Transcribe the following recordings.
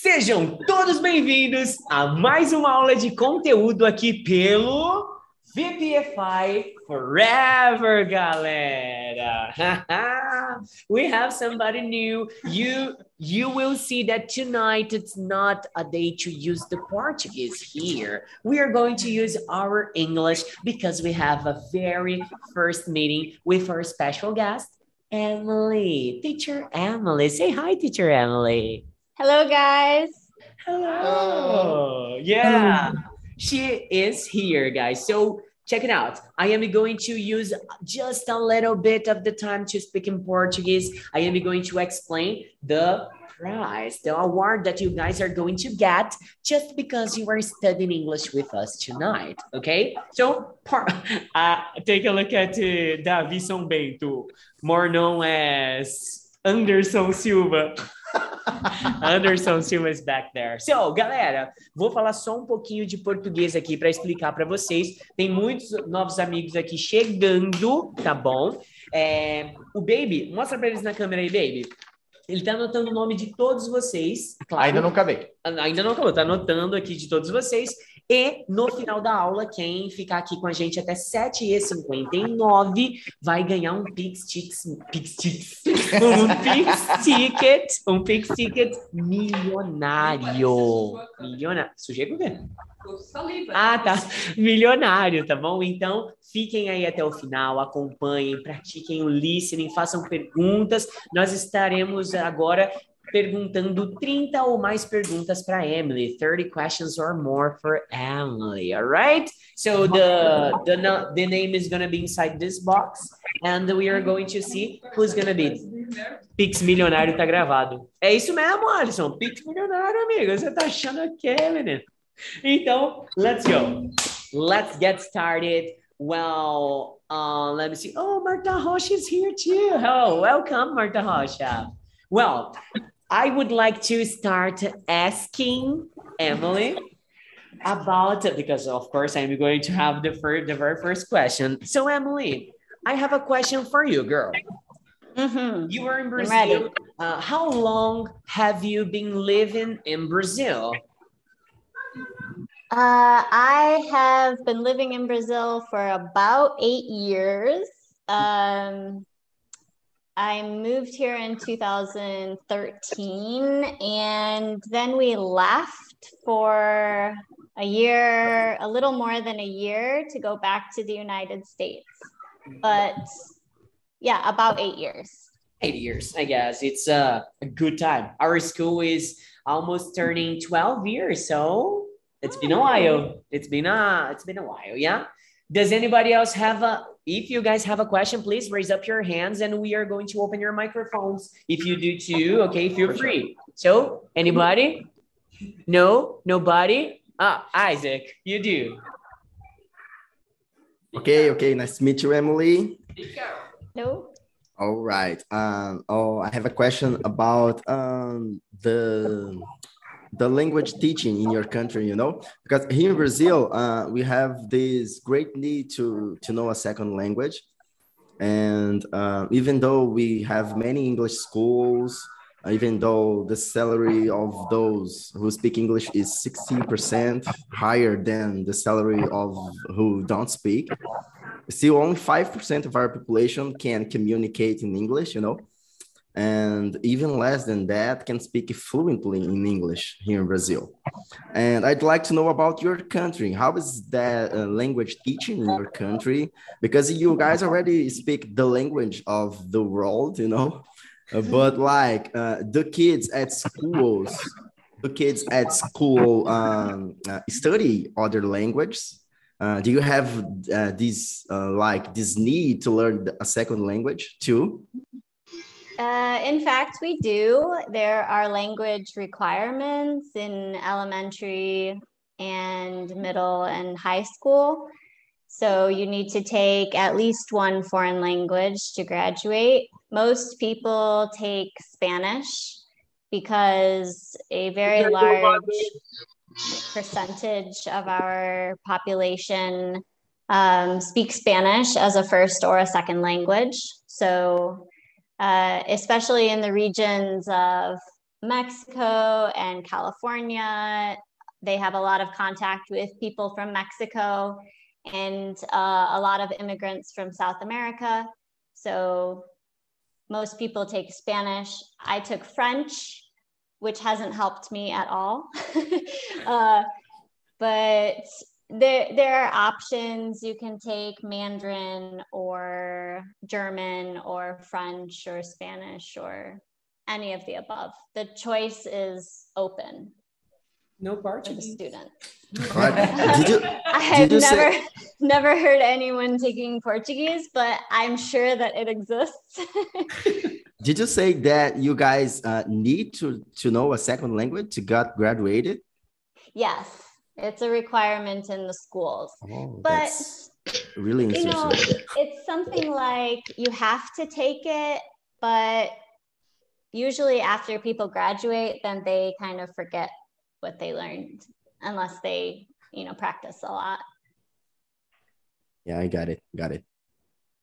Sejam todos bem-vindos a mais uma aula de conteúdo aqui pelo VPFI Forever, galera. we have somebody new. You you will see that tonight it's not a day to use the Portuguese here. We are going to use our English because we have a very first meeting with our special guest, Emily. Teacher Emily. Say hi, Teacher Emily. Hello, guys. Hello. Yeah, she is here, guys. So check it out. I am going to use just a little bit of the time to speak in Portuguese. I am going to explain the prize, the award that you guys are going to get just because you are studying English with us tonight. Okay? So, par- uh, take a look at uh, Davison Bento, more known as Anderson Silva. Anderson Silva is back there. So, galera, vou falar só um pouquinho de português aqui para explicar para vocês. Tem muitos novos amigos aqui chegando, tá bom? É, o Baby, mostra para eles na câmera aí, Baby. Ele tá anotando o nome de todos vocês. Claro. Ainda não acabei. Ainda não acabou, tá anotando aqui de todos vocês. E no final da aula, quem ficar aqui com a gente até 7h59 vai ganhar um Pix um Pix Ticket, um Pix Ticket milionário. Milionário. Sujei com o quê? Ah, tá. Milionário, tá bom? Então, fiquem aí até o final, acompanhem, pratiquem o listening, façam perguntas. Nós estaremos agora perguntando 30 ou mais perguntas para Emily, 30 questions or more for Emily, all right? So the the the name is going to be inside this box and we are going to see who's going to be. Pix milionário tá gravado. É isso mesmo, Alisson. Pix milionário, amigo. Você tá achando que menino? Então, let's go. Let's get started. Well, uh, let me see. Oh, Marta Rocha is here too. Oh, welcome, Marta Rocha. Well, I would like to start asking Emily about because of course I'm going to have the first, the very first question. So Emily, I have a question for you, girl. Mm-hmm. You were in Brazil. Uh, how long have you been living in Brazil? Uh, I have been living in Brazil for about eight years. Um, I moved here in 2013 and then we left for a year, a little more than a year to go back to the United States. But yeah, about eight years. Eight years, I guess. It's a, a good time. Our school is almost turning 12 years, so it's been a while. It's been a it's been a while, yeah. Does anybody else have a if you guys have a question, please raise up your hands and we are going to open your microphones. If you do too, okay, feel free. So, anybody? No, nobody? Ah, Isaac, you do. Okay, okay, nice to meet you, Emily. No. All right. Um, oh, I have a question about um, the the language teaching in your country you know? Because here in brazil uh, we have this great need to to know a second language. And uh, even though we have many english schools even though the salary of those who speak english is 16% higher than the salary of who don't speak still only 5% of our population can communicate in english you know and even less than that can speak fluently in English here in Brazil. And I'd like to know about your country. How is that uh, language teaching in your country? Because you guys already speak the language of the world, you know, uh, but like uh, the kids at schools, the kids at school um, uh, study other languages. Uh, do you have this like this need to learn a second language too? Uh, in fact, we do. There are language requirements in elementary and middle and high school. So you need to take at least one foreign language to graduate. Most people take Spanish because a very large percentage of our population um, speak Spanish as a first or a second language. So uh, especially in the regions of Mexico and California. They have a lot of contact with people from Mexico and uh, a lot of immigrants from South America. So most people take Spanish. I took French, which hasn't helped me at all. uh, but there, there are options. You can take Mandarin or German or French or Spanish or any of the above. The choice is open. No for the student. did you, I have you never say, never heard anyone taking Portuguese, but I'm sure that it exists. did you say that you guys uh, need to, to know a second language to get graduated? yes, it's a requirement in the schools. Oh, But really you interesting. know, it's something like you have to take it, but usually after people graduate, then they kind of forget what they learned unless they, you know, practice a lot. yeah, I got it. Got it.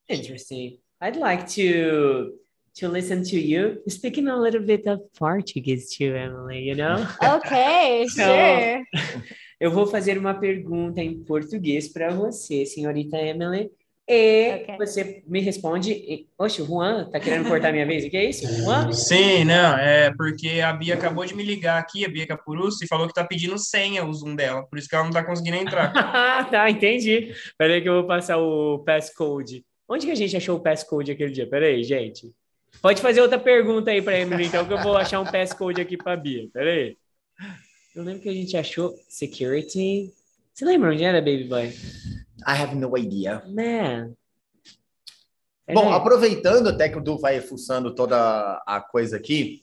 Interesting. I'd like to to listen to you speaking a little bit of Portuguese too, Emily, you know? Okay, So- sure. Eu vou fazer uma pergunta em português para você, senhorita Emily. E Ok. você me responde. Oxe, o Juan tá querendo cortar minha vez? O que é isso? Juan? Sim, não, é porque a Bia acabou de me ligar aqui, a Bia Capurus, e falou que tá pedindo senha o Zoom dela, por isso que ela não tá conseguindo entrar. tá, entendi. Peraí que eu vou passar o passcode. Onde que a gente achou o passcode aquele dia? Peraí, gente. Pode fazer outra pergunta aí para Emily, então, que eu vou achar um passcode aqui para Bia. Peraí. Eu lembro que a gente achou security. Você lembra onde era, Baby Boy? I have no idea. Man. Bom, Peraí. aproveitando até que o Du vai fuçando toda a coisa aqui,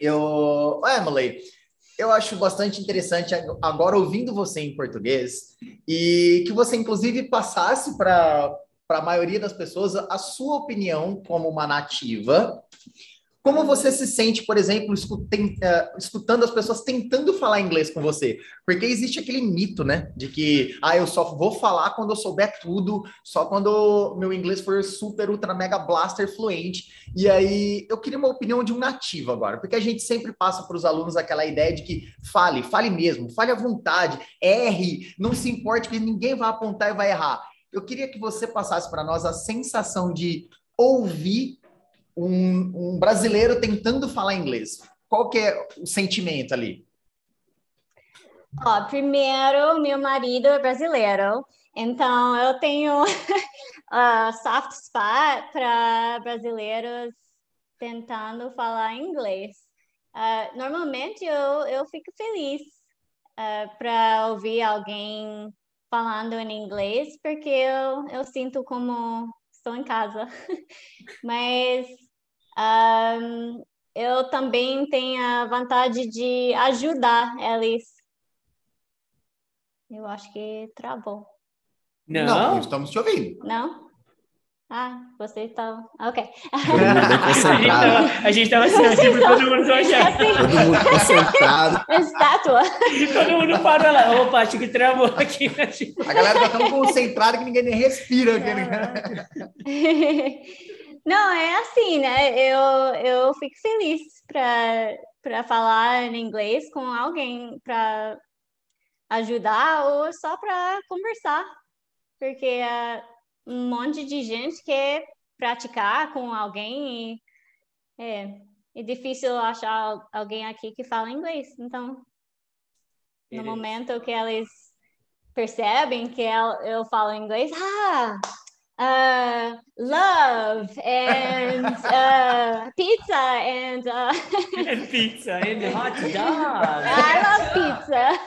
eu. Emily, eu acho bastante interessante agora ouvindo você em português e que você, inclusive, passasse para a maioria das pessoas a sua opinião como uma nativa. Como você se sente, por exemplo, eh, escutando as pessoas tentando falar inglês com você? Porque existe aquele mito, né? De que, ah, eu só vou falar quando eu souber tudo, só quando meu inglês for super, ultra, mega blaster fluente. E aí, eu queria uma opinião de um nativo agora, porque a gente sempre passa para os alunos aquela ideia de que fale, fale mesmo, fale à vontade, erre, não se importe que ninguém vai apontar e vai errar. Eu queria que você passasse para nós a sensação de ouvir um, um brasileiro tentando falar inglês. Qual que é o sentimento ali? Ó, primeiro, meu marido é brasileiro, então eu tenho uh, soft spot para brasileiros tentando falar inglês. Uh, normalmente eu, eu fico feliz para ouvir alguém falando em inglês, porque eu, eu sinto como estou em casa. Mas um, eu também tenho a vontade de ajudar eles. Eu acho que travou. Não? estamos te ouvindo. Não? Ah, você está. Ok. A gente concentrado. tava, a gente tava assim, tipo, todo mundo olhando. Todo mundo concentrado. Estátua. Todo mundo parou lá. Opa, acho que travou aqui. A galera tá tão concentrada que ninguém nem respira. aqui, né? Não, é assim, né? Eu, eu fico feliz para falar em inglês com alguém para ajudar ou só para conversar, porque é um monte de gente quer praticar com alguém e é, é difícil achar alguém aqui que fala inglês. Então, no momento que eles percebem que eu, eu falo inglês, ah, uh, love and uh, pizza and uh, and pizza and hot dog. I love pizza.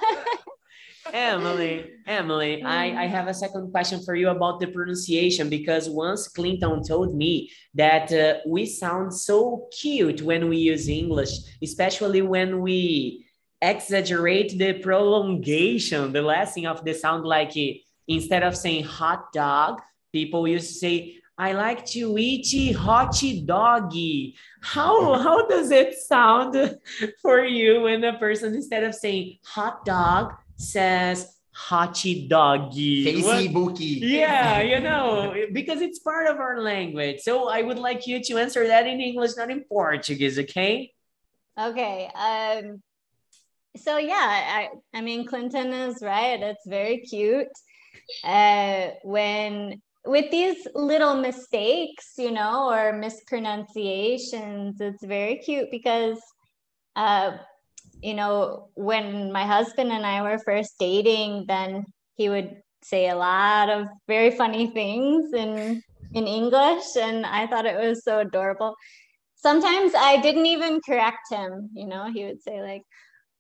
Emily, Emily, I, I have a second question for you about the pronunciation because once Clinton told me that uh, we sound so cute when we use English, especially when we exaggerate the prolongation, the lesson of the sound. Like instead of saying hot dog, people used to say, I like to eat hot doggy. How how does it sound for you when a person instead of saying hot dog says hot doggy? What- Facebook. Yeah, you know, because it's part of our language. So I would like you to answer that in English, not in Portuguese, okay? Okay. Um, so yeah, I, I mean, Clinton is right. It's very cute. Uh, when with these little mistakes, you know, or mispronunciations, it's very cute because, uh, you know, when my husband and I were first dating, then he would say a lot of very funny things in in English, and I thought it was so adorable. Sometimes I didn't even correct him. You know, he would say like,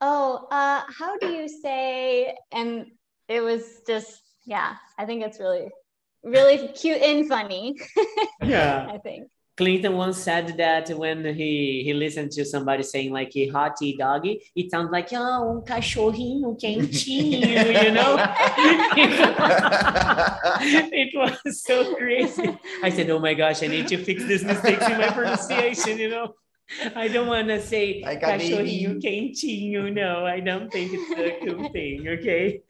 "Oh, uh, how do you say?" And it was just, yeah, I think it's really really cute and funny. Yeah. I think. Clinton once said that when he, he listened to somebody saying like a hottie doggy, it sounds like, oh, um cachorrinho quentinho, you know? it was so crazy. I said, oh my gosh, I need to fix these mistakes in my pronunciation, you know? I don't want to say Like cachorrinho quentinho. No, I don't think it's a cool thing. Okay.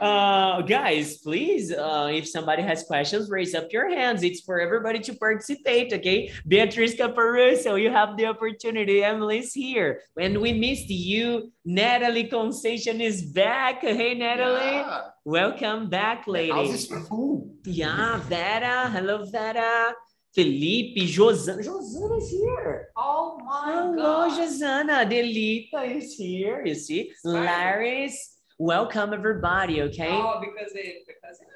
Uh, guys, please, uh, if somebody has questions, raise up your hands. It's for everybody to participate. Okay. Beatriz Caparuso, you have the opportunity. Emily's here. When we missed you, Natalie Concession is back. Hey, Natalie. Yeah. Welcome back, lady. The house is full. Yeah, Vera. Hello, Vera. Felipe, Josana. Josana is here. Oh my God. Hello, god. Josana. Delita is here. You see, Laris. Welcome, everybody. Okay. Oh, because it because it,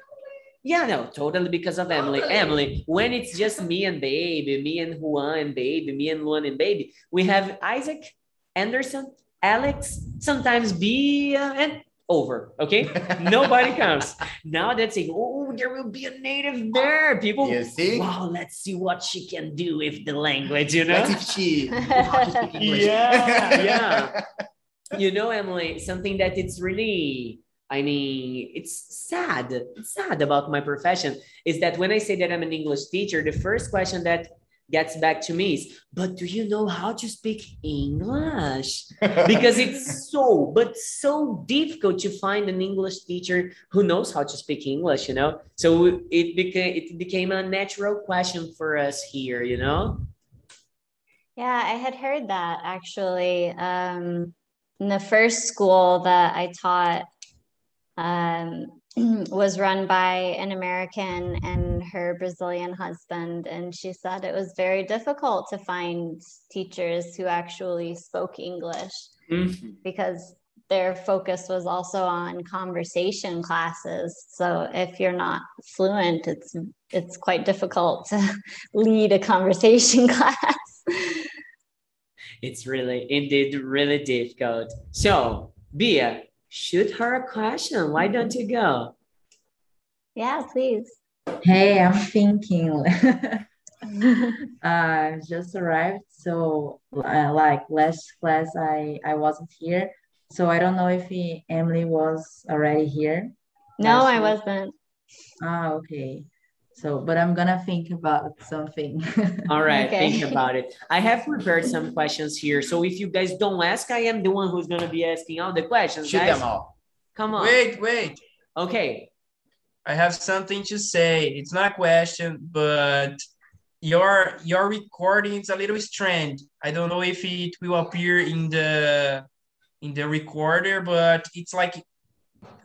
Yeah, no, totally because of Emily. Totally. Emily, when it's just me and baby, me and Juan and baby, me and Luan and baby, we have Isaac, Anderson, Alex, sometimes Bia, and over. Okay, nobody comes. Now that's saying, oh, there will be a native there. People, You see? wow, let's see what she can do with the language. You know? If she knows how to speak English. Yeah, yeah. you know, Emily, something that it's really, I mean, it's sad. It's sad about my profession is that when I say that I'm an English teacher, the first question that gets back to me is, but do you know how to speak English? Because it's so, but so difficult to find an English teacher who knows how to speak English, you know? So it became it became a natural question for us here, you know? Yeah, I had heard that actually. Um, in the first school that I taught um, was run by an American and her Brazilian husband. And she said it was very difficult to find teachers who actually spoke English Mhm. because their focus was also on conversation classes. So if you're not fluent, it's it's quite difficult to lead a conversation class. It's really, indeed, really difficult. So, Bia, shoot her a question. Why don't you go? yeah, please. Hey, I'm thinking. I just arrived, so uh, like last class I I wasn't here, so I don't know if he, Emily was already here. No, I Yes. wasn't. Ah, okay. So, but I'm gonna think about something. All right, Okay. think about it. I have prepared some questions here. So, if you guys don't ask, I am the one who's going to be asking all the questions. Shoot guys. them all. Come on. Wait, wait. Okay. I have something to say. It's not a question, but your your recording is a little strange. I don't know if it will appear in the in the recorder, but it's like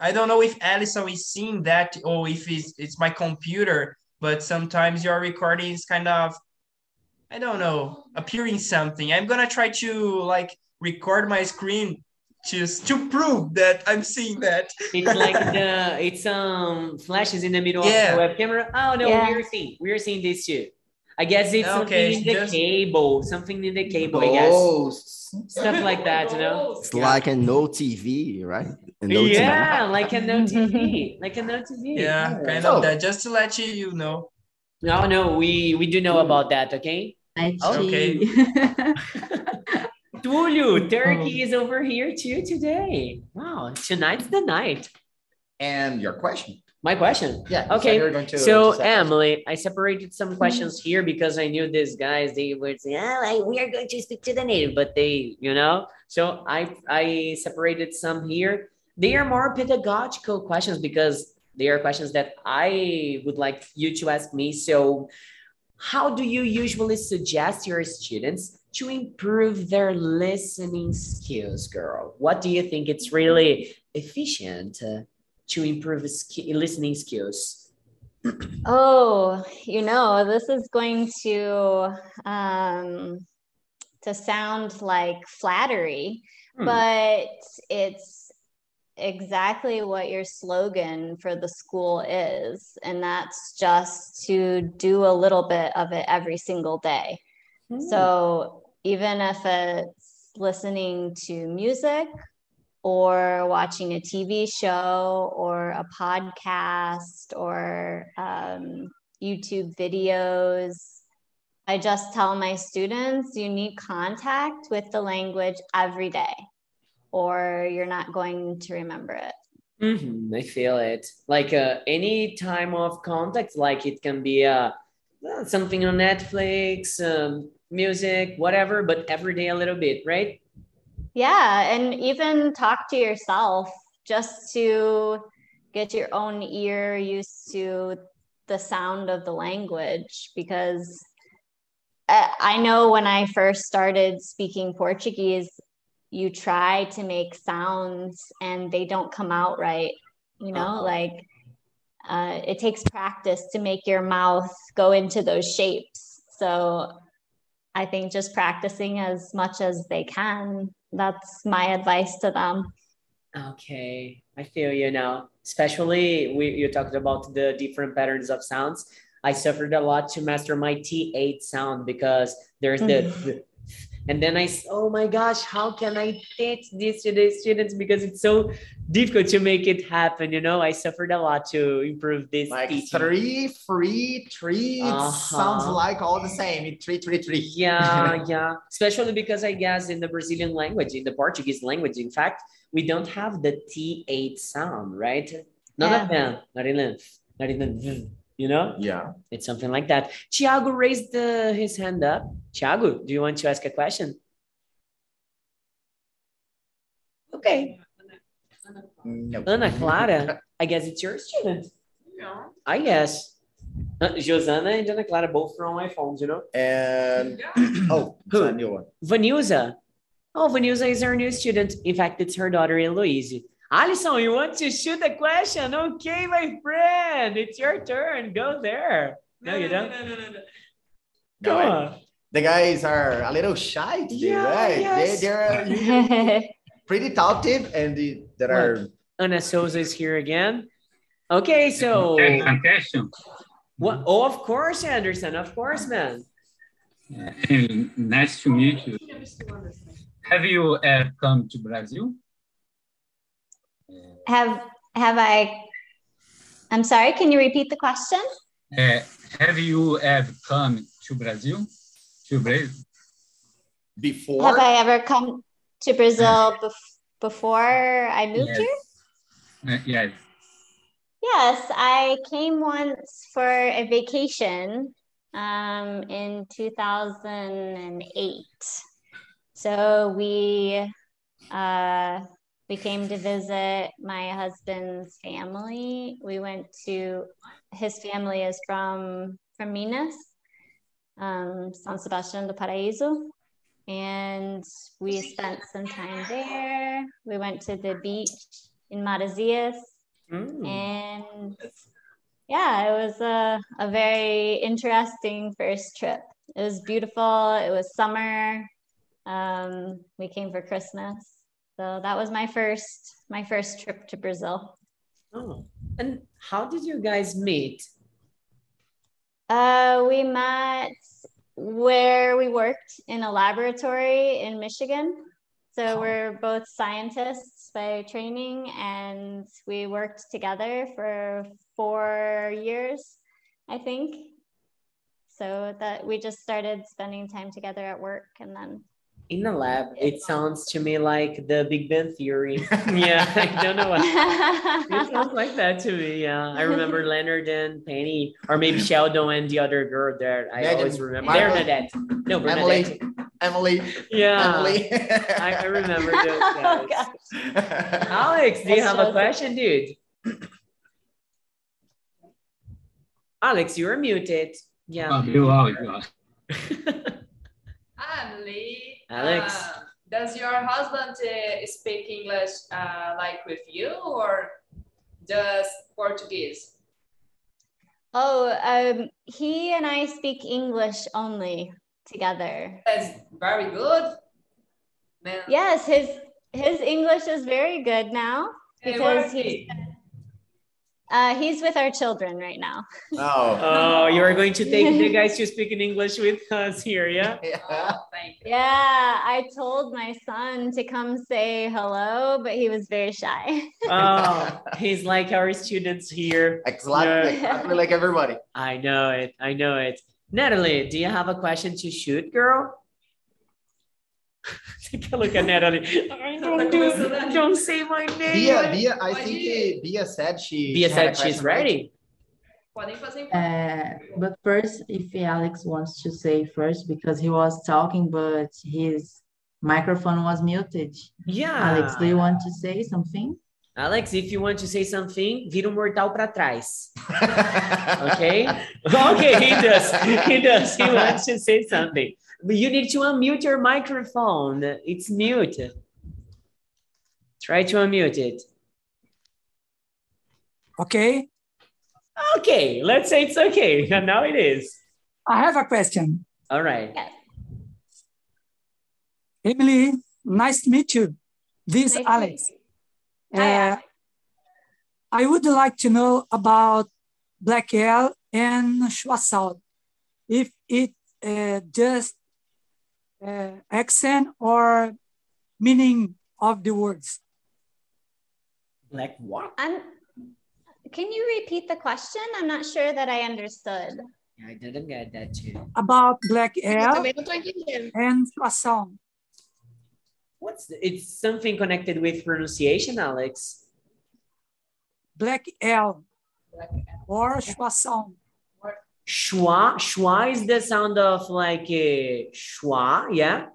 I don't know if Alison is seeing that or if it's it's my computer. But sometimes your recording is kind of I don't know appearing something. I'm gonna try to like record my screen just to prove that I'm seeing that. It's like the, it's um flashes in the middle Yeah. of the web camera. Oh, no, Yeah. we're seeing, we're seeing this too. I guess it's Okay, something in the just- cable, something in the cable, I guess. Stuff like that, you know? It's like a no TV, right? A no yeah, like a no TV, like a no TV. Yeah, kind So- of that. Just to let you you know. No, no, we we do know about that. Okay. I Okay. cheat. Tulio, Turkey oh. is over here too today. Wow, tonight's the night. And your question. My question. Yeah. Okay, you going to- So to Emily, I separated some mm-hmm. questions here because I knew these guys. They would say, "Oh, I, we are going to speak to the native," but they, you know. So I I separated some here. They are more pedagogical questions because they are questions that I would like you to ask me. So, how do you usually suggest your students to improve their listening skills, girl? What do you think it's really efficient uh, to improve sk- listening skills? Oh, you know, this is going to um, to sound like flattery, Hmm. but it's exactly what your slogan for the school is, and that's just to do a little bit of it every single day. Hmm. So even if it's listening to music or watching a TV show or a podcast or um, YouTube videos, I just tell my students you need contact with the language every day or you're not going to remember it. Mhm, I feel it. Like uh, any time of contact, like it can be uh, uh, something on Netflix, um, music, whatever, but every day a little bit, right? Yeah, and even talk to yourself just to get your own ear used to the sound of the language because I I know when I first started speaking Portuguese, you try to make sounds and they don't come out right. You know, Uh-huh. like uh, it takes practice to make your mouth go into those shapes. So I think just practicing as much as they can. That's my advice to them. Okay, I feel you now. Especially we you talked about the different patterns of sounds. I suffered a lot to master my TH sound because there's the, the- and then I s- oh my gosh, how can I teach this to the students because it's so difficult to make it happen, you know? I suffered a lot to improve this Like teaching. three, free, three. Uh-huh. sounds like all the same. Three, three, three. Yeah, yeah. Especially because I guess in the Brazilian language, in the Portuguese language, in fact, we don't have the TH sound, right? None of them. Not even, not even, v, you know? Yeah. It's something like that. Tiago raised uh, his hand up. Tiago, do you want to ask a question? Okay. No. Ana Clara, I guess it's your student. I guess. Uh, Josana and Ana Clara both from iPhones, you know? And oh, it's Who? a new one. Vanilza. Oh, Vanilza is our new student. In fact, it's her daughter, Eloise. Alison, you want to shoot a question? Okay, my friend, it's your turn. Go there. No, you don't. No, no, no, no, no. Go No, on. The guys are a little shy today, Yeah, right? yes. They, they're pretty talkative and the, there are Ana Souza is here again. Okay, so Have a question. what? Oh, of course, Anderson. Of course, man. Uh, nice to meet you. Have you uh, come to Brazil? Have have I I'm sorry, can you repeat the question? Uh, have you ever come to Brazil? To Brazil? before. Have I ever come to Brazil bef- before I moved Yes. here? Uh, yes. Yes, I came once for a vacation um, in 2008. So we uh, we came to visit my husband's family. We went to his family is from from Minas, um, São Sebastião do Paraíso, and we spent some time there. We went to the beach in Marataízes Mm. and yeah, it was a, a very interesting first trip. It was beautiful. It was summer. Um, we came for Christmas, so that was my first my first trip to Brazil. Oh, and how did you guys meet? Uh, we met where we worked in a laboratory in Michigan. So we're both scientists by training, and we worked together for four years, I think. So that we just started spending time together at work, and then In the lab, it sounds to me like the Big Bang Theory. yeah, I don't know what. It sounds like that to me. Yeah, I remember Leonard and Penny, or maybe Sheldon and the other girl there. I Megan, always remember Michael, Bernadette. No, Emily, Bernadette. Emily, Yeah, Emily. I, I remember those Oh, guys. gosh. Alex, do you That's have a so- question, dude? Alex, you're muted. Yeah. Abriu o áudio, ó. Emily. Alex. Uh, does your husband uh, speak English uh, like with you or just Portuguese? Oh, um, he and I speak English only together. That's very good. Man, Yes, his his English is very good now Hey, where because is he's he? Uh, he's with our children right now. Oh. Oh, you are going to take the guys to speak in English with us here, yeah? Yeah. Oh, thank you. Yeah, I told my son to come say hello, but he was very shy. Oh, he's like our students here. Exactly, exactly like everybody. I know it. I know it. Natalie, do you have a question to shoot, girl? Take a look at Natalie. I don't, do, don't say my name. Bia, Bia, I Pode think ir. eh, Bia said she. Bia she said she's question, ready. Podem fazer Uh, but first, if Alex wants to say first, because he was talking, but his microphone was muted. Yeah. Alex, do you want to say something? Alex, if you want to say something, vira um mortal para trás. Okay? okay, he does. He does. He wants to say something. But you need to unmute your microphone. It's mute. Try to unmute it. Okay, Okay, let's say it's okay. Now it is. I have a question. All right. Emily, nice to meet you. This Nice Alex. meet you. Uh, I would like to know about Black L and Schwarzschild. If it uh, just uh, accent or meaning of the words. Black what? I'm, can you repeat the question? I'm not sure that I understood. I didn't get that too. About Black Eu L também não tô entendendo. and Schwarzschild. What's the, it's something connected with pronunciation, Alex? Black L or Schwarzschild. Schwa, schwa is the sound of like a schwa, yeah?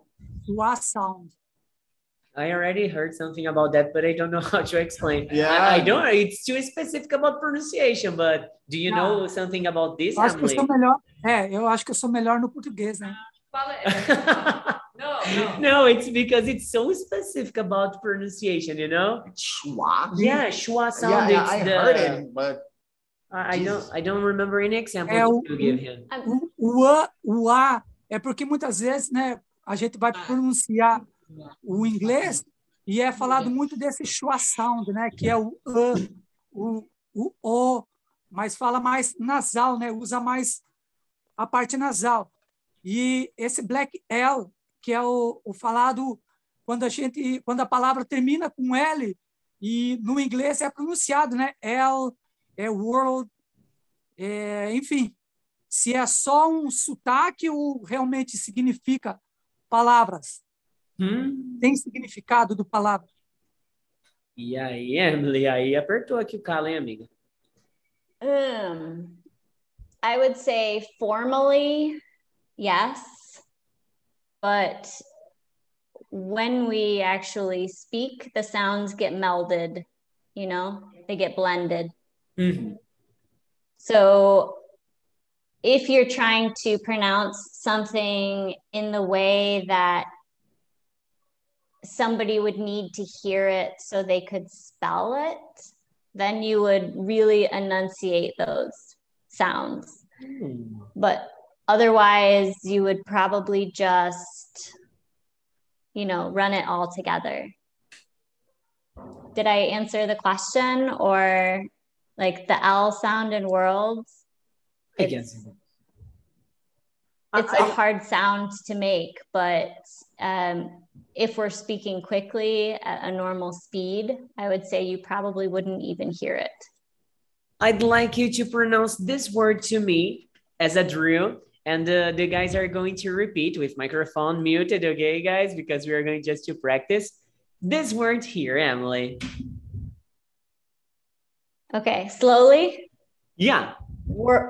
Schwa sound. I already heard something about that, but I don't know how to explain. Yeah. I, I don't. It's too specific about pronunciation, but do you know something about this, Eu acho que eu Emily? sou melhor. É, eu acho que eu sou melhor no português, né? Fala, é, não, não. no, it's because it's so specific about pronunciation, you know? Schwa? Yeah, schwa Yeah, sound. yeah, it's I the, heard it, but I, don't. I don't remember any example É o- to give him. O, o A, o A é porque muitas vezes, né, a gente vai pronunciar o inglês e é falado muito desse schwa sound, né, que é o A, o, o O, mas fala mais nasal, né, usa mais a parte nasal. E esse black L, que é o, o falado quando a gente, quando a palavra termina com L e no inglês é pronunciado, né, L, é world, é, enfim, se é só um sotaque ou realmente significa palavras, Hum? tem significado do palavra. E aí, Emily, aí apertou aqui o calo, hein, amiga? Um, I would say formally, yes. But when we actually speak, the sounds get melded, you know, they get blended. Mhm. So if you're trying to pronounce something in the way that somebody would need to hear it so they could spell it, then you would really enunciate those sounds. Hmm. But otherwise, you would probably just, you know, run it all together. Did I answer the question or like the L sound in worlds? I It's- guess. it's I- a hard sound to make, but um, if we're speaking quickly at a normal speed, I would say you probably wouldn't even hear it. I'd like you to pronounce this word to me as a drill. And uh, the guys are going to repeat with microphone muted, okay, guys? Because we are going just to practice this word here, Emily. Okay, slowly. Yeah. Wor-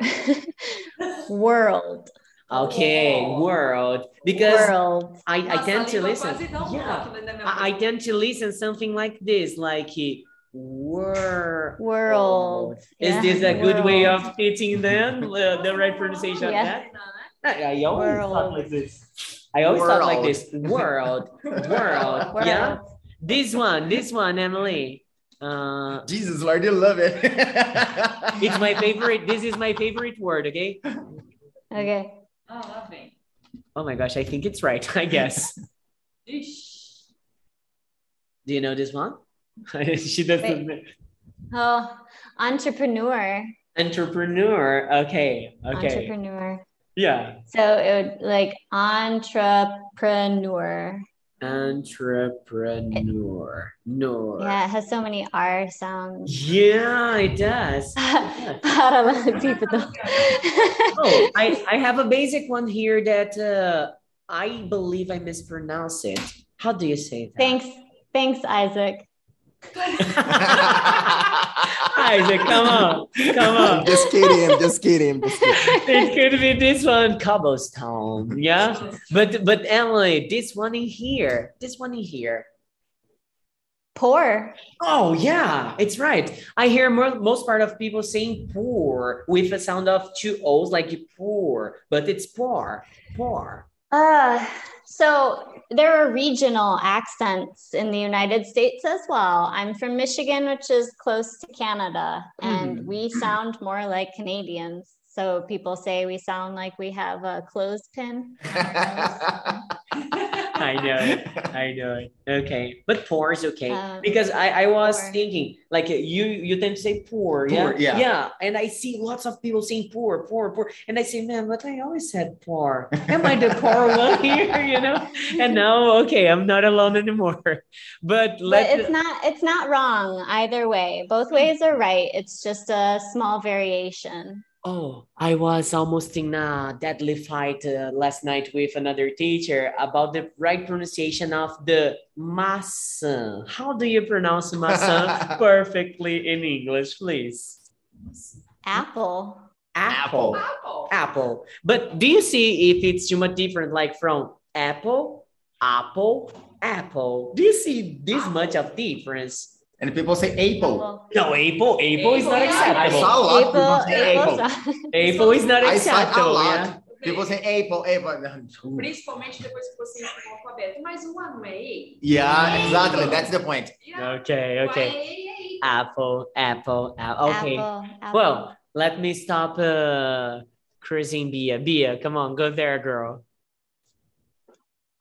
world. Okay, world. Because World. I, I tend to listen. quase dá Yeah. bloco na minha I, I tend to listen something like this, like eh, wor- World. Is Yeah, this a good way of fitting them uh, the right pronunciation of Yeah. I, I always talk like this. I always thought like World. this. World, world. Yeah. This one, this one, Emily. Uh, Jesus, Lord, you love it. it's my favorite. This is my favorite word. Okay. Okay. Oh, lovely. Oh my gosh, I think it's right. I guess. Ish. Do you know this one? she doesn't. Oh, entrepreneur. Entrepreneur. Okay. Okay. Entrepreneur. Yeah. So it would like entrepreneur. Entrepreneur. Nor. Yeah, it has so many R sounds. Yeah, it does. But a lot of people don't. oh, I, I have a basic one here that uh, I believe I mispronounce it. How do you say that? Thanks, thanks, Isaac. Isaac, come on. Come on. just kidding. I'm just kidding. I'm just kidding. it could be this one, cobblestone. Yeah. But but Emily, this one in here. This one in here. Poor. Oh yeah, it's right. I hear more, most part of people saying poor with a sound of two O's like poor, but it's poor, poor. Uh, so there are regional accents in the United States as well. I'm from Michigan, which is close to Canada, and Mhm. we sound more like Canadians. So people say we sound like we have a clothespin. I know it. I know it. Okay, but poor is okay Um, because I, I was poor. thinking like you you tend to say poor, yeah, Poor, yeah. yeah, and I see lots of people saying poor, poor, poor, and I say, man, but I always said poor. Am I the poor one here? You know? And now, okay, I'm not alone anymore. But But let it's not it's not wrong either way. Both ways are right. It's just a small variation. Oh, I was almost in a deadly fight uh, last night with another teacher about the right pronunciation of the maçã. How do you pronounce maçã perfectly in English, please? Apple. Apple. Apple. Apple. But do you see if it's too much different, like from apple, apple, apple? Do you see this much of difference? And people say apple. No, apple, apple is not Apple, yeah. I saw a lot of people say apple. apple. Apple is not I saw a acceptable. lot. Yeah. People say apple, apple. Principalmente depois que você ensina o alfabeto. Mas o A não é E? Yeah, exactly. That's the point. Yeah. Okay, okay. é é. Apple, apple, apple. Okay. Apple, apple. Well, let me stop uh cruising Bia. Bia, come on, go there, girl.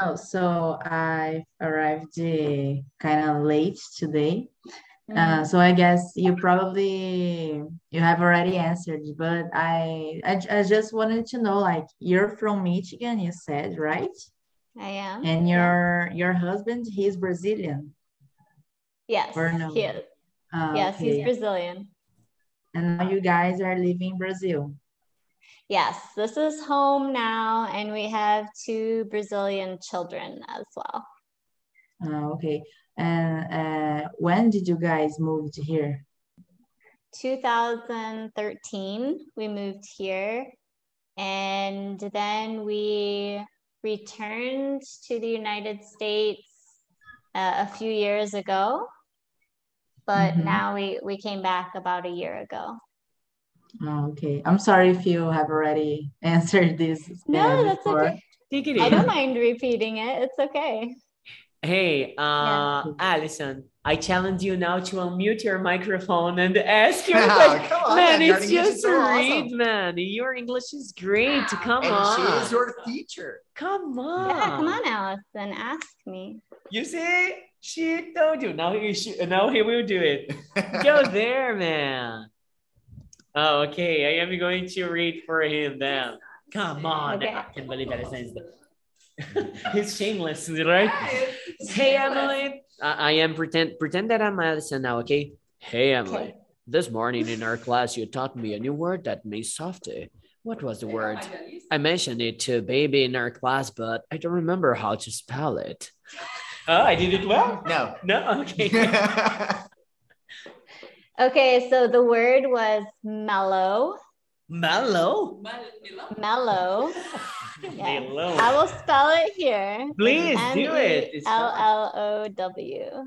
Oh, so I arrived kind of late today. Uh, so I guess you probably you have already answered, but I I just wanted to know, like, you're from Michigan, you said, right? I am. And your your husband, he's Brazilian. Yes, or no? he is. Uh, Yes, he's. Brazilian. And now you guys are living in Brazil. Yes, this is home now, and we have two Brazilian children as well. Uh, okay. And uh, when did you guys move to here? 2013, we moved here, and then we returned to the United States uh, a few years ago. But Mhm. now we, we came back about a year ago. Oh, okay. I'm sorry if you have already answered this. No, that's before. okay. Take it I don't mind repeating it. It's okay. Hey, uh, Allison, I challenge you now to unmute your microphone and ask your Come question. on, man, your it's English just so read, awesome. man. Your English is great. Come And on. she is your teacher. Come on. Yeah, come on, Allison. Ask me. You see? She told you. Now he sh- now he will do it. Go there, man. Oh, okay. I am going to read for him then. Come on. Okay. I can't believe Allison is the... He's shameless, right? Yeah, it's- Hey, Emily. I, I am pretend pretend that I'm Allison now, okay? Hey, Emily. This morning in our class, you taught me a new word that means softy. What was the word? I mentioned it to baby in our class, but I don't remember how to spell it. Oh, I did it well. No. No, okay. Okay, so the word was mellow. Mellow. Mellow. Yeah. Mellow. I will spell it here. Please do it. It's L fine. L O W.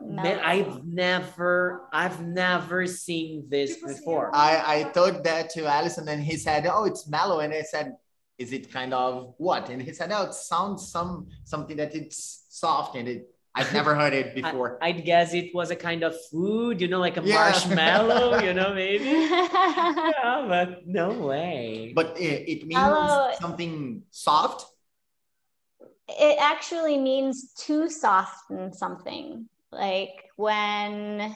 Man, I've never, I've never seen this before. I, I told that to Allison and he said, oh, it's mellow. And I said, is it kind of what? And he said, no, it sounds some something that it's soft and it I've never heard it before. I, would guess it was a kind of food, you know, like a Yeah. marshmallow, you know, maybe. yeah, but no way. But it, it means Hello. something soft. it actually means to soften something like when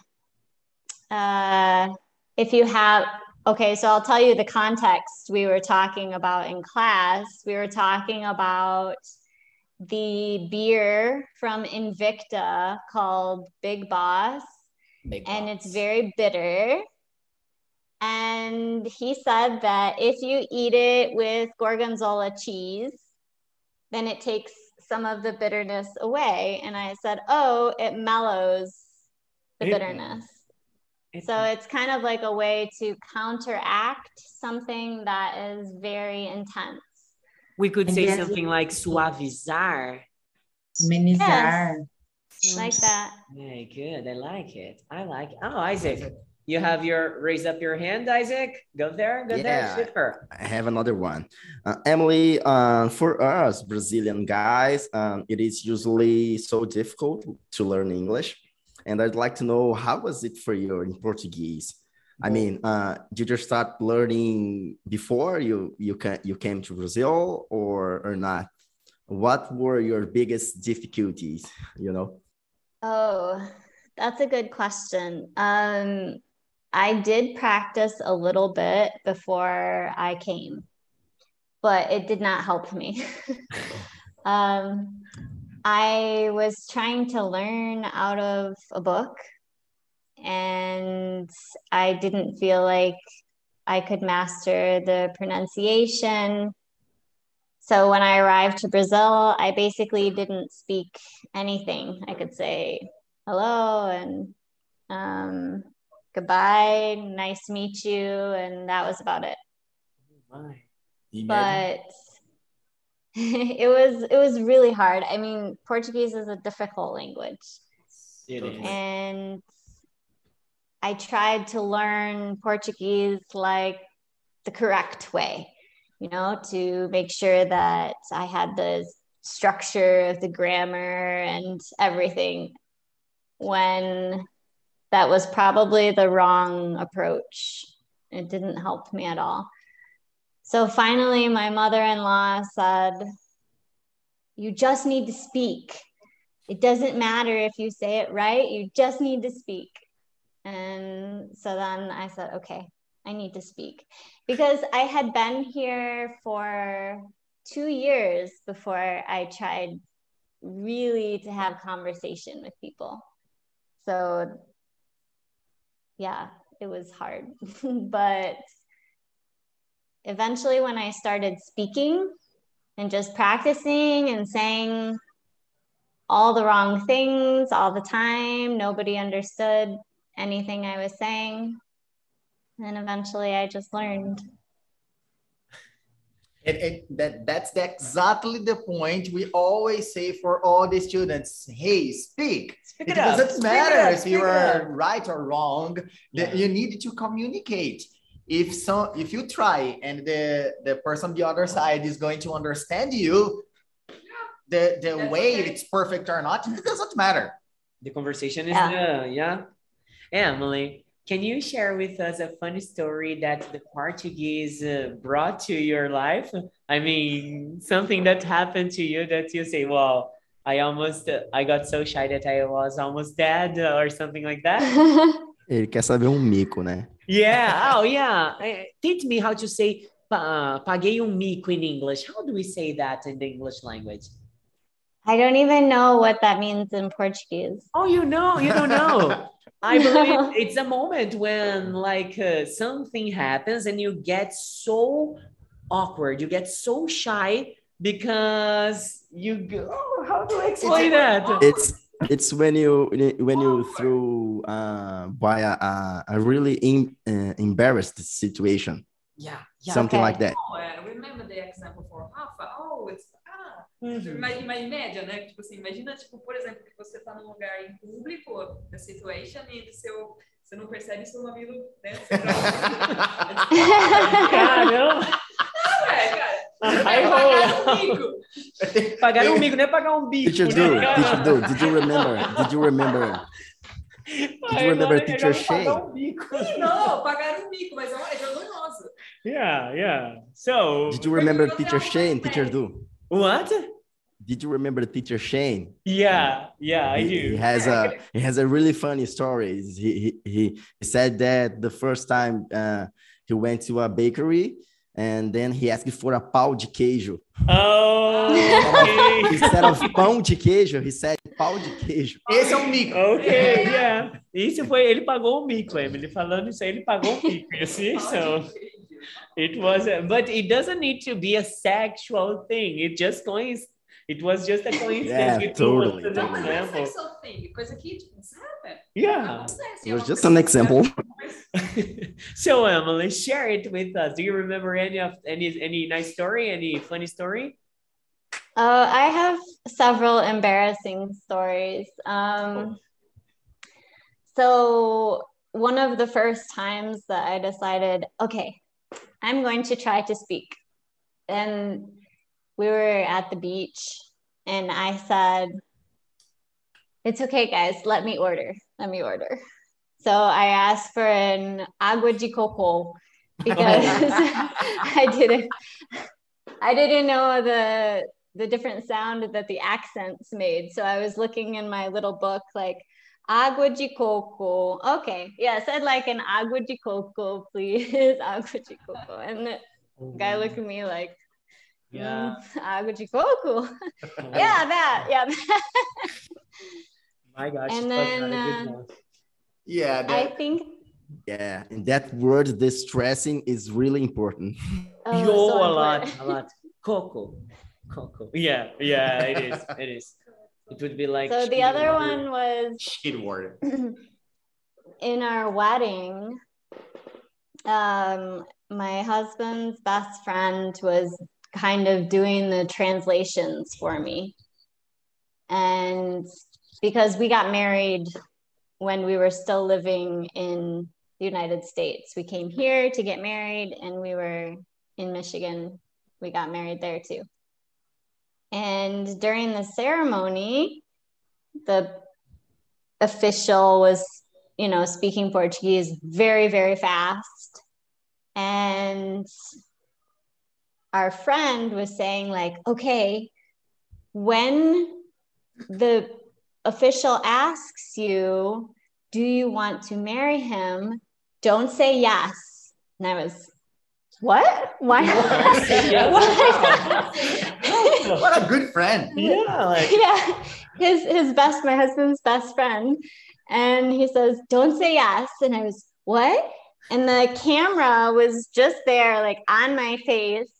uh if you have okay so i'll tell you the context we were talking about in class we were talking about the beer from invicta called big boss Big and it's very bitter. And he said that if you eat it with gorgonzola cheese, then it takes some of the bitterness away. And I said, Oh, it mellows the It- bitterness. It's- So it's kind of like a way to counteract something that is very intense. We could And say yes, something like suavizar. Amenizar. Like that. Very good. I like it. I like it. Oh, Isaac, you have your raise up your hand, Isaac. Go there. Go Yeah. there. Super. I have another one. Uh, Emily, uh, for us Brazilian guys, um, it is usually so difficult to learn English. And I'd like to know how was it for you in Portuguese? I mean, uh, did you start learning before you you can you came to Brazil or or not? What were your biggest difficulties? You know. Oh, that's a good question. Um, I did practice a little bit before I came, but it did not help me. um, I was trying to learn out of a book, and I didn't feel like I could master the pronunciation. So when I arrived to Brazil, I basically didn't speak anything. I could say hello and um, goodbye, nice to meet you, and that was about it. Why? But it was it was really hard. I mean, Portuguese is a difficult language, It is. and I tried to learn Portuguese like the correct way, you know, to make sure that I had the structure of the grammar and everything when that was probably the wrong approach. It didn't help me at all. So finally, my mother in law said, You just need to speak. It doesn't matter if you say it right, you just need to speak. And so then I said, Okay, I need to speak. Because I had been here for two years before I tried really to have conversation with people. So, yeah, it was hard. but eventually, when I started speaking and just practicing and saying all the wrong things all the time, nobody understood anything I was saying. And eventually, I just learned. And, and that that's the, exactly the point we always say for all the students. Hey, speak. Speak It it doesn't Speak it matter up. if you are right or wrong. Yeah. That you need to communicate. If some, if you try and the the person on the other side is going to understand you, the the That's way okay. it's perfect or not, it doesn't matter. The conversation is Yeah. done. Yeah. Emily, can you share with us a funny story that the Portuguese uh, brought to your life? I mean, something that happened to you that you say, "Well, I almost, uh, I got so shy that I was almost dead," uh, or something like that. Ele quer saber um mico, né? Yeah. Oh, yeah. Uh, Teach me how to say pa- paguei um mico in English. How do we say that in the English language? I don't even know what that means in Portuguese. Oh, you know, you don't know. I believe it's a moment when like uh, something happens and you get so awkward, you get so shy because you go, oh, how do I explain that? It's it's when you when you through uh, by a, a, a really in, uh, embarrassed situation, Yeah, yeah. something Okay. like that. Oh, é, remember the example for Rafa? Oh, it's ah, mas, mas em média, né? Tipo assim, imagina, tipo, por exemplo, que você tá num lugar em público, a situation, e do seu, você não percebe seu amigo, né? Caramba! Não é, cara. Aí rola. Pagar um mico, não é pagar um bico. Teacher né, Du, cara? teacher Du, did you remember? Did you remember? Did you remember agora teacher Shane? um bico. Não, pagaram um mico, mas é é vergonhoso. Yeah, yeah. So, Did you remember teacher Shane? Teacher Du, what? did you remember teacher Shane? Yeah, yeah, I he, do. he has a he has a really funny story. He he he, said that the first time uh, he went to a bakery and then he asked for a pau de queijo. Oh, okay. Instead of pão de queijo, he said pau de queijo. Esse é um mico. Okay, yeah. Isso foi, ele pagou o mico, Emily. Falando isso aí, ele pagou o mico, you see? So, it was, but it doesn't need to be a sexual thing. It just coinc it was just a coincidence. Yeah, que tu was totally, an Não, mas não example. thing. Coisa que, tipo, sabe? Yeah. It was just coisa an example. so Emily, share it with us. Do you remember any of any any nice story, any funny story? Uh, I have several embarrassing stories. Um, so, one of the first times that I decided, okay, I'm going to try to speak. And we were at the beach, and I said, It's okay, guys, let me order. Let me order. So, I asked for an agua de coco because I didn't. I didn't know the the different sound that the accents made. So I was looking in my little book, like agua de coco. Okay, Yeah, I'd like an agua de coco, please. agua de coco. And the guy looked at me like, Yeah. "Mm, agua de coco. yeah, that. Yeah. My gosh. And it was not a then, uh, one. Yeah, I think. Yeah, And that word, the stressing is really important. oh, Yo, so a lot, a lot. Coco, Coco. Yeah, yeah, it is. It is. It would be like. So the other one was shit word. in our wedding, um, my husband's best friend was kind of doing the translations for me. And because we got married when we were still living in the United States, we came here to get married and we were in Michigan. We got married there too. And during the ceremony, the official was you know speaking portuguese very very fast. And our friend was saying like okay when the official asks you do you want to marry him? Don't say yes. And i was what? Why? Not What? What a good friend. Yeah, like yeah his his best my husband's best friend. And he says don't say yes. And i was what? And the camera was just there like on my face.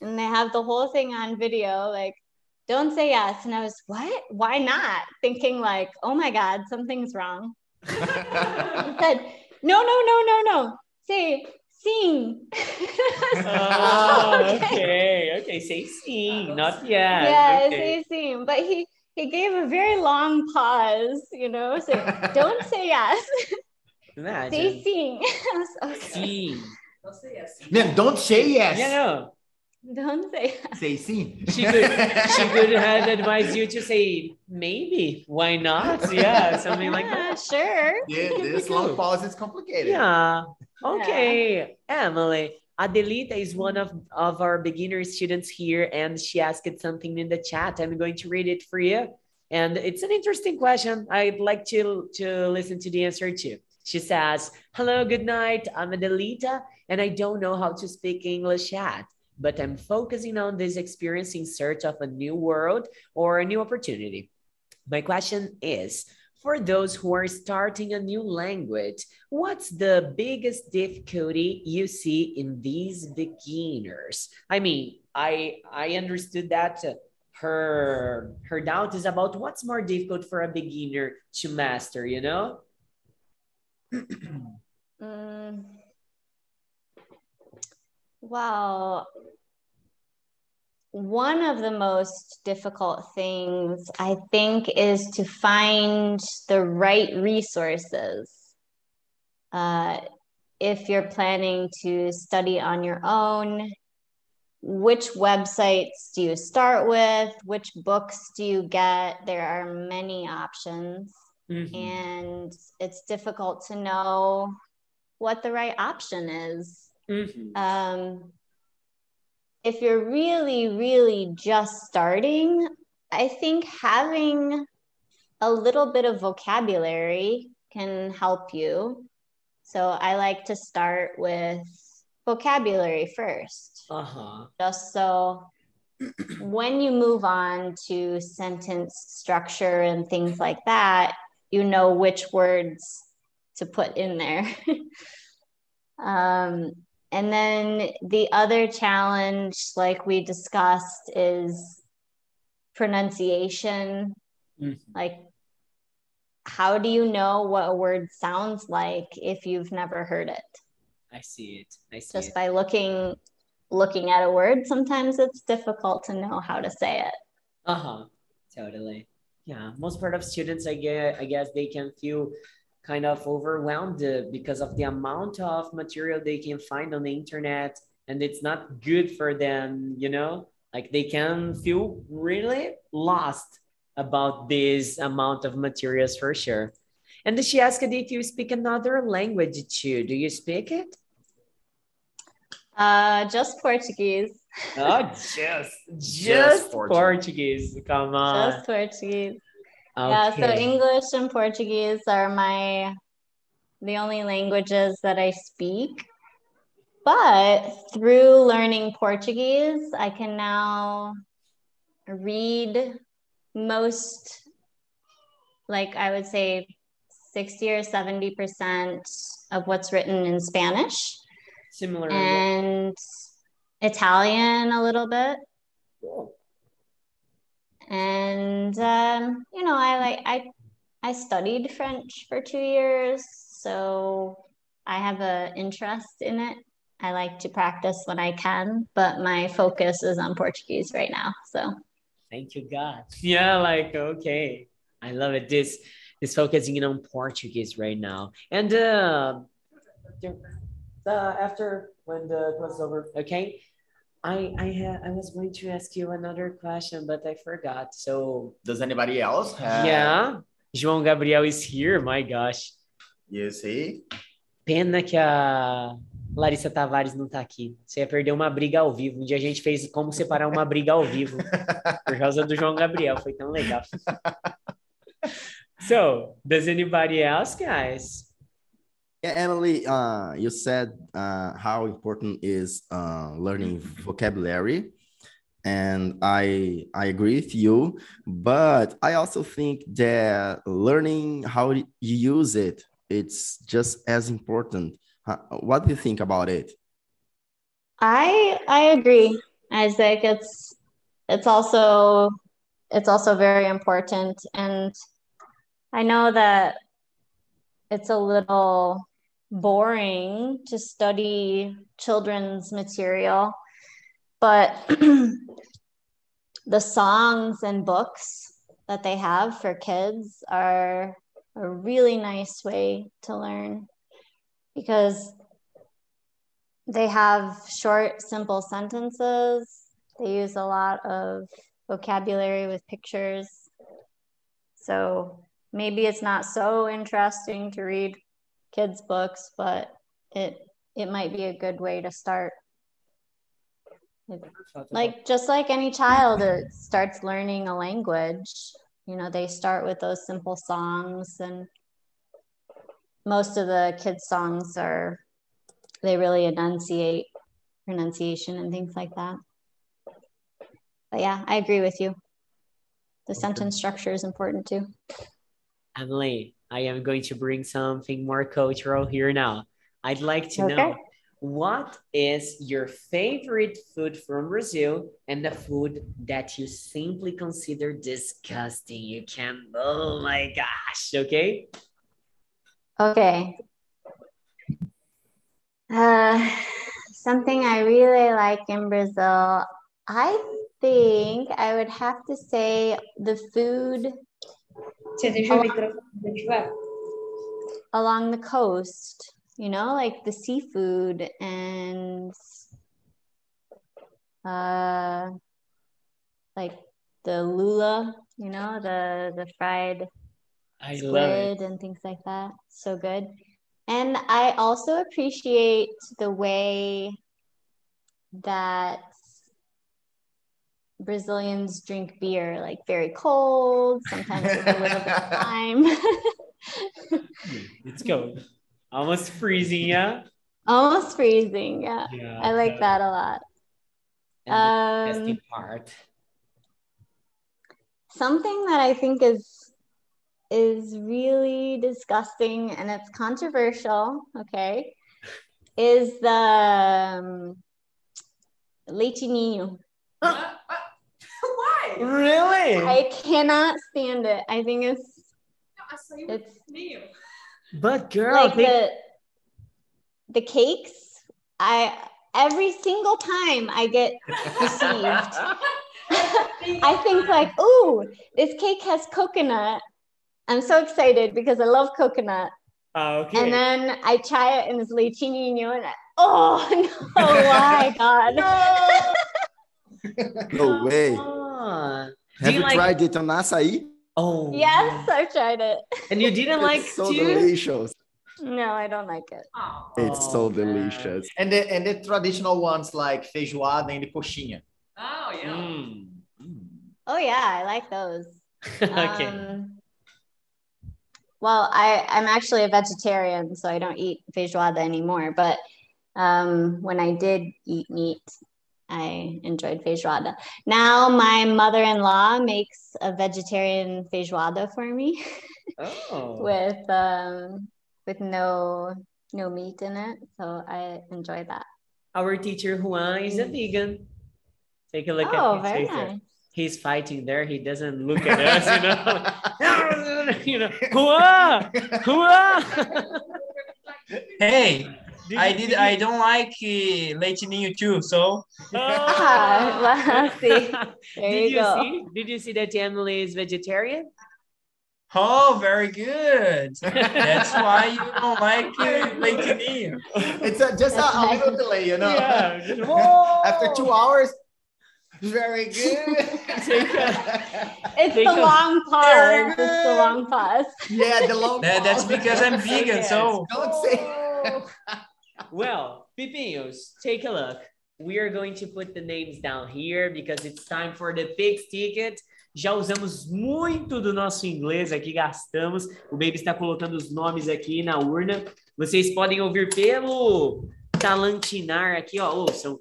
And they have the whole thing on video like don't say yes. And i was what? Why not? Thinking like oh my god something's wrong. He said no no no no no. Say sing ah, Oh, okay, okay. Say sim, not yet. yeah, okay. say sim. But he he gave a very long pause, you know, so don't say yes, say Imagine. sim. Okay. Sim. Não sei assim. Man, don't say yes. Yeah, no. Don't say yes. Say sim. She could she could have advised you to say maybe. Why not? Yeah, something like that. sure. Yeah, this long pause is complicated. Yeah. Okay. Emily. Adelita is one of, of our beginner students here, and she asked something in the chat. I'm going to read it for you. And it's an interesting question. I'd like to, to listen to the answer too. She says, Hello, good night. I'm Adelita, and I don't know how to speak English yet, but I'm focusing on this experience in search of a new world or a new opportunity. My question is for those who are starting a new language, what's the biggest difficulty you see in these beginners? I mean, I I understood that her her doubt is about what's more difficult for a beginner to master, you know? Mm. Well, one of the most difficult things I think is to find the right resources. Uh, if you're planning to study on your own, which websites do you start with? Which books do you get? There are many options, mm-hmm. and it's difficult to know what the right option is. Mm-hmm. Um, if you're really, really just starting, I think having a little bit of vocabulary can help you. So I like to start with vocabulary first. Uh-huh. Just so when you move on to sentence structure and things like that, you know which words to put in there. um, and then the other challenge, like we discussed, is pronunciation. Mm-hmm. Like, how do you know what a word sounds like if you've never heard it? I see it. I see it. Just it. by looking looking at a word, sometimes it's difficult to know how to say it. Uh-huh. Totally. Yeah. Most part of students I get I guess they can feel kind of overwhelmed because of the amount of material they can find on the internet and it's not good for them you know? Like they can feel really lost about this amount of materials for sure. And she asked if you speak another language too do you speak it? Uh just portuguese. Oh just just, just portuguese. portuguese come on. Just portuguese Okay. Yeah, so English and Portuguese are my the only languages that I speak. But through learning Portuguese, I can now read most like I would say 60 or 70% of what's written in Spanish. Similar. And Italian a little bit. Cool and um, you know i like i i studied french for two years so i have an interest in it. I like to practice when i can but my focus is on portuguese right now so. Thank you god. Yeah like okay. I love it. This is focusing on portuguese right now. And uh, uh after when the class is over okay I I had I was going to ask you another question, but I forgot. So does anybody else have? Yeah, João Gabriel is here. My gosh. You see? Pena que a Larissa Tavares não tá aqui. Você ia perder uma briga ao vivo. Um dia a gente fez como separar uma briga ao vivo por causa do João Gabriel. Foi tão legal. so, does anybody else, guys? Emily, uh, you said uh, how important is uh, learning vocabulary, and I I agree with you. But I also think that learning how you use it it's just as important. What do you think about it? I I agree. I think it's it's also it's also very important, and I know that it's a little boring to study children's material, but the songs and books that they have for kids are a really nice way to learn because they have short, simple sentences. They use a lot of vocabulary with pictures. So maybe it's not so interesting to read kids books, but it it might be a good way to start. Like just like any child that starts learning a language, you know, they start with those simple songs and most of the kids songs are they really enunciate pronunciation and things like that. But yeah, I agree with you. The okay. sentence structure is important too. Emily, I am going to bring something more cultural here now. I'd like to okay. know what is your favorite food from Brazil and the food that you simply consider disgusting? You can, oh my gosh, okay? Okay. Uh, something I really like in Brazil, I think I would have to say the food along the coast, you know, like the seafood and uh, like the lula, you know, the the fried I love it. squid and things like that. So good. And I also appreciate the way that Brazilians drink beer, like very cold, sometimes with a little bit of lime. it's cold. Almost freezing, yeah. Almost freezing. Yeah. Yeah. I like that a lot. The Um, part. something that I think is is really disgusting and it's controversial, okay, is the um, leite ninho. Why? Really? I cannot stand it. I think it's Açaí It's- with ninho. But girl, like they- the the cakes. I every single time I get deceived. I think like, ooh, this cake has coconut. I'm so excited because I love coconut. Ah, okay. And then I try it and it's leitino and I, oh no, why God? No way. Ah. Do Have you you like- tried it on açaí? Oh. yes, I've tried it. And you didn't like It's so too? delicious. No, I don't like it. Oh. It's so man. delicious. And the, and the traditional ones like feijoada and the coxinha. Oh, yeah. Mm. Mm. Oh yeah, I like those. okay. Um, well, I, I'm actually a vegetarian, so I don't eat feijoada anymore. But um, when I did eat meat, I enjoyed feijoada. Now my mother-in-law makes a vegetarian feijoada for me oh. with um, with no no meat in it, so I enjoy that. Our teacher Juan is a vegan. Take a look oh, at his very nice. He's fighting there. He doesn't look at us, you know. you know, Juan, Juan. Hey, Did I you did. see- I don't like uh, leite ninho too. So Ah, see, there Did you you go. see? Did you see that Emily is vegetarian? oh, very good. That's why you don't like uh, leite ninho. It's a, just a, That's a little delay, you know. Yeah, just- After two hours, very good. Take a- It's Take the a- long pause. It's the long pause. yeah, the long. That, that's because I'm vegan. So Don't say. Well, Pipinhos, take a look. We are going to put the names down here because it's time for the Pix ticket. Já usamos muito do nosso inglês aqui, gastamos. O Baby está colocando os nomes aqui na urna. Vocês podem ouvir pelo talantinar aqui, ó. Ouçam.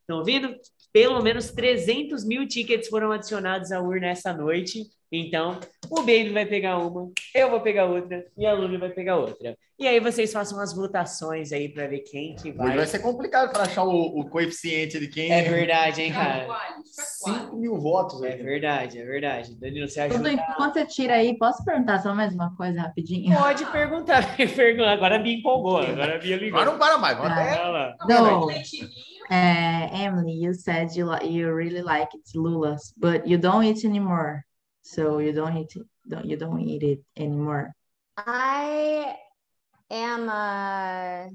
Estão ouvindo? Pelo menos 300 mil tickets foram adicionados à urna essa noite. Então, o Baby vai pegar uma, eu vou pegar outra e a Luli vai pegar outra. E aí vocês façam as votações aí para ver quem que Hoje vai. vai ser complicado para achar o, o coeficiente de quem. É verdade, hein, cara? Quase, 5 mil votos. É aí. verdade, é verdade. Danilo, você Tudo, ajuda? enquanto você tira aí, posso perguntar só mais uma coisa rapidinho? Pode perguntar, pergunta. Agora me empolgou, agora a Bia ligou. Agora não para mais. Vamos até... Vai lá. No, Leitinho. Uh, Emily, you said you you really like it, lulas, but you don't eat anymore. So you don't eat it, don't you don't eat it anymore. I am a.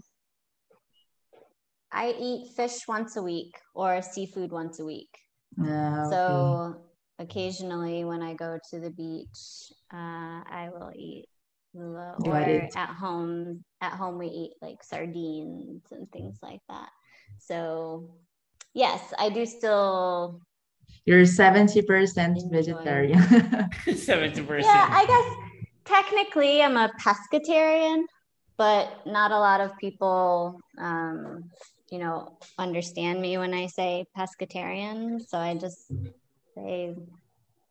I eat fish once a week or seafood once a week. Okay. So occasionally when I go to the beach, uh, I will eat lula or it. at home. At home we eat like sardines and things like that. So yes, I do still. You're 70% vegetarian. 70%. Yeah, I guess technically I'm a pescatarian, but not a lot of people, um, you know, understand me when I say pescatarian. So I just say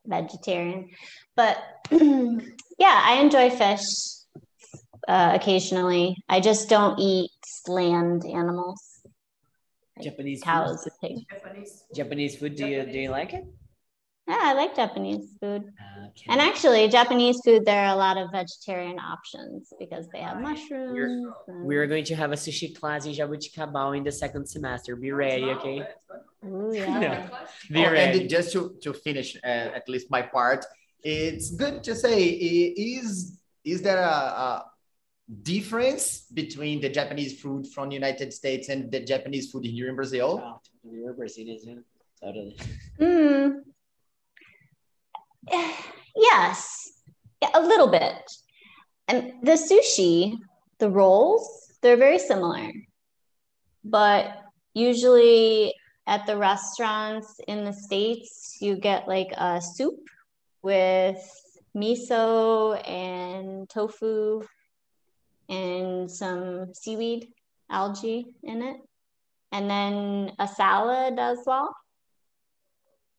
vegetarian. But yeah, I enjoy fish uh, occasionally. I just don't eat land animals, Japanese food. cows, and pigs. Japanese. Japanese food, do you, do you like it? Yeah, I like Japanese food. Okay. And actually, Japanese food, there are a lot of vegetarian options because they have mushrooms. and- We are going to have a sushi class in Jabuticabal in the second semester. Be ready, okay? Ooh, yeah. No. Be Oh, ready. and just to, to finish uh, at least my part, it's good to say is is there a, a difference between the Japanese food from the United States and the Japanese food here in Brazil? You're Brazilian, yeah? Totally. Mm. Yes, yeah, a little bit. And the sushi, the rolls, they're very similar. But usually at the restaurants in the States, you get like a soup with miso and tofu and some seaweed algae in it. And then a salad as well.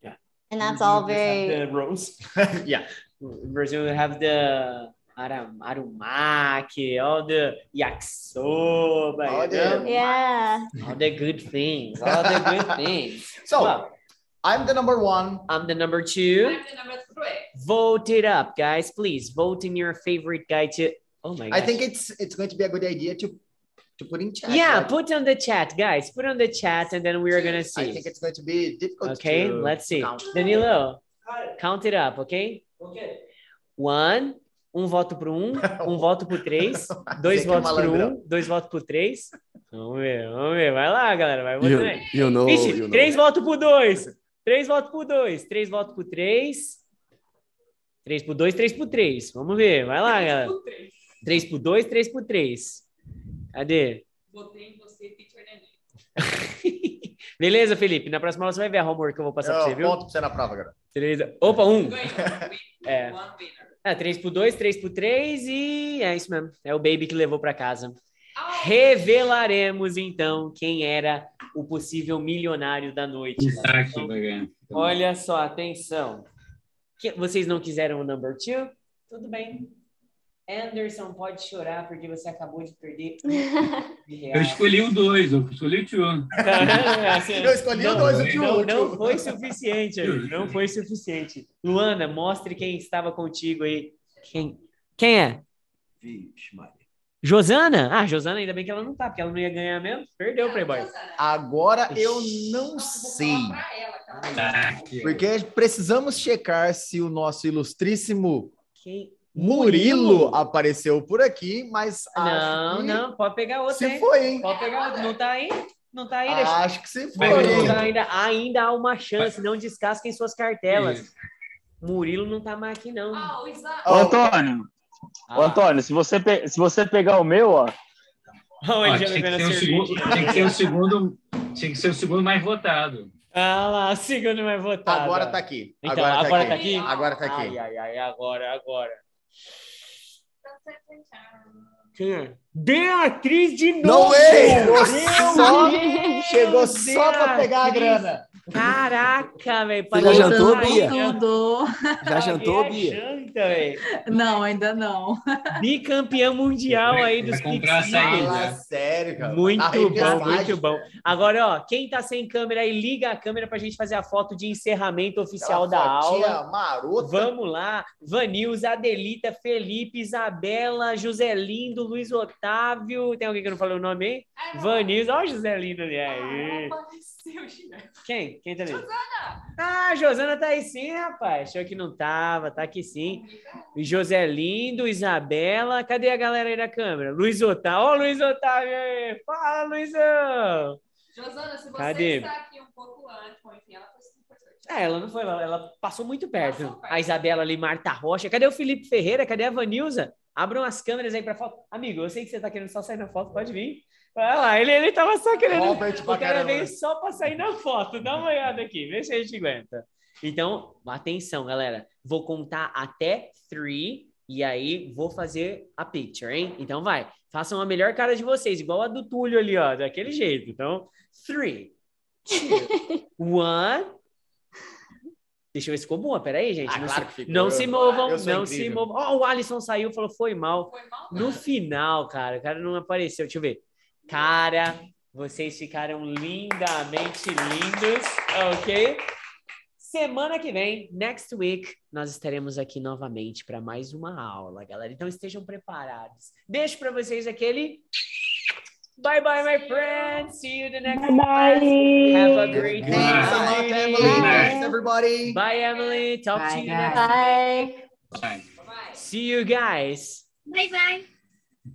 Yeah. And that's You all very the rolls. yeah. Brazil, have the aram, harumaki, all the yakisoba, All the- yeah. all the good things, all the good things. So Well, I'm the number one. I'm the number two. I'm the number three. Vote it up, guys. Please vote in your favorite guy to. Oh my god. I think it's it's going to be a good idea to to put in chat. Yeah, right? put on the chat, guys. Put on the chat, and then we are gonna I see. think it's going to be difficult. Okay, to let's see. count. Danilo, count it up, okay? One, um voto pro um, um voto pro três, dois é votos pro malandrão. um, dois votos pro três. Vamos ver, vamos ver. Vai lá, galera, vai You, votando aí. you know, Vixe, you know. três votos pro dois. Três votos pro dois. Três votos pro três. Três pro dois, três pro três. Vamos ver. Vai lá, galera. Três. Três pro dois, três pro três. Cadê? Botei em você, teacher Neném. Beleza, Felipe? Na próxima aula você vai ver a homework que eu vou passar pra Eu você, viu? ponto pra você na prova, cara. Beleza. Opa, um. É. É, três pro dois, três pro três e é isso mesmo. É o Baby que levou pra casa. Oh, Revelaremos, então, quem era o possível milionário da noite. Isaac Então. Olha só, atenção. Que- vocês não quiseram o number two? Tudo bem. Anderson pode chorar porque você acabou de perder um. Eu escolhi o dois, eu escolhi o tio. Assim, Eu escolhi o não, dois, o tio, Não, o não foi suficiente, amigo, não foi suficiente. Luana, mostre quem estava contigo aí. Quem, quem é? Vixe, Maria. Josana? Ah, Josana, ainda bem que ela não tá, porque ela não ia ganhar mesmo. Perdeu, Playboy. Agora eu não sei. Ah, que- Porque precisamos checar se o nosso ilustríssimo Quem? Murilo apareceu por aqui, mas Não, que não, pode pegar outra, se hein? foi, hein? Pode pegar outra. Não tá aí? Não tá aí, deixa. Acho que se foi, Murilo não tá ainda, ainda há uma chance, não descasquem suas cartelas. Isso. Murilo não tá mais aqui, não. Ah, o Isaac. Ô, Antônio, ô, Ah, Antônio, se você, pe- se você pegar o meu, ó, já tinha, que ser o segundo, tinha que ser o segundo, tinha que ser o segundo mais votado. Ah lá, o segundo mais votado. Agora tá aqui. Então, agora, agora tá, tá aqui. aqui? Agora tá aqui. Ai, ai, ai, agora, agora. Quem é? Beatriz de No novo! Só- Deus, Chegou só pra pegar a grana. Caraca, velho. Já jantou, Bia? Tudo. Já jantou, Bia? janta, velho. Não, ainda não. Bicampeã mundial aí dos vai comprar Pix açaí, Videos. Fala sério, cara. Muito Na bom, muito bom. Agora, ó, quem tá sem câmera aí, liga a câmera pra gente fazer a foto de encerramento oficial Aquela da aula. marota. Vamos lá. Vanilza, Adelita, Felipe, Isabela, José Lindo, Luiz Otávio. Tem alguém que eu não falei o nome aí? Vanilza, ó, o José Lindo ali. Aí. Apareceu, Gina. Quem? Quem tá ali? Josana. Ah, a Josana tá aí sim, rapaz. Achou que não tava, tá aqui sim. E José Lindo, Isabela. Cadê a galera aí da câmera? Luiz Otávio. Ó, Luiz Otávio aí. Fala, Luizão. Josana, se você Cadê? está aqui um pouco antes, bom, enfim, ela foi. É, ela não foi, ela, ela passou muito perto. Passou perto. A Isabela ali, Marta Rocha. Cadê o Felipe Ferreira? Cadê a Vanilza? Abram as câmeras aí pra foto. Amigo, eu sei que você tá querendo só sair na foto, pode vir. Vai lá, ele, ele tava só querendo. Robert o cara caramba. veio só pra sair na foto. Dá uma olhada aqui, vê se a gente aguenta. Então, atenção, galera. Vou contar até three e aí vou fazer a picture, hein? Então vai. Façam a melhor cara de vocês, igual a do Túlio ali, ó, daquele jeito. Então, three, two, one. Deixa eu ver se ficou boa. Peraí, gente. Ah, não claro se, que ficou. não se movam, não se incrível. movam. Ó, o Alisson saiu e falou foi mal. Foi mal? No final, cara, o cara não apareceu. Deixa eu ver. Cara, vocês ficaram lindamente lindos, ok? Semana que vem, next week, nós estaremos aqui novamente para mais uma aula, galera. Então estejam preparados. Deixo para vocês aquele bye bye, my friends. See you the next class. Have a great Thanks a lot, day. Emily. Thanks, everybody. Bye, Emily. Talk Bye, to you guys. next. Bye. Vai. Bye. See you guys. Bye bye.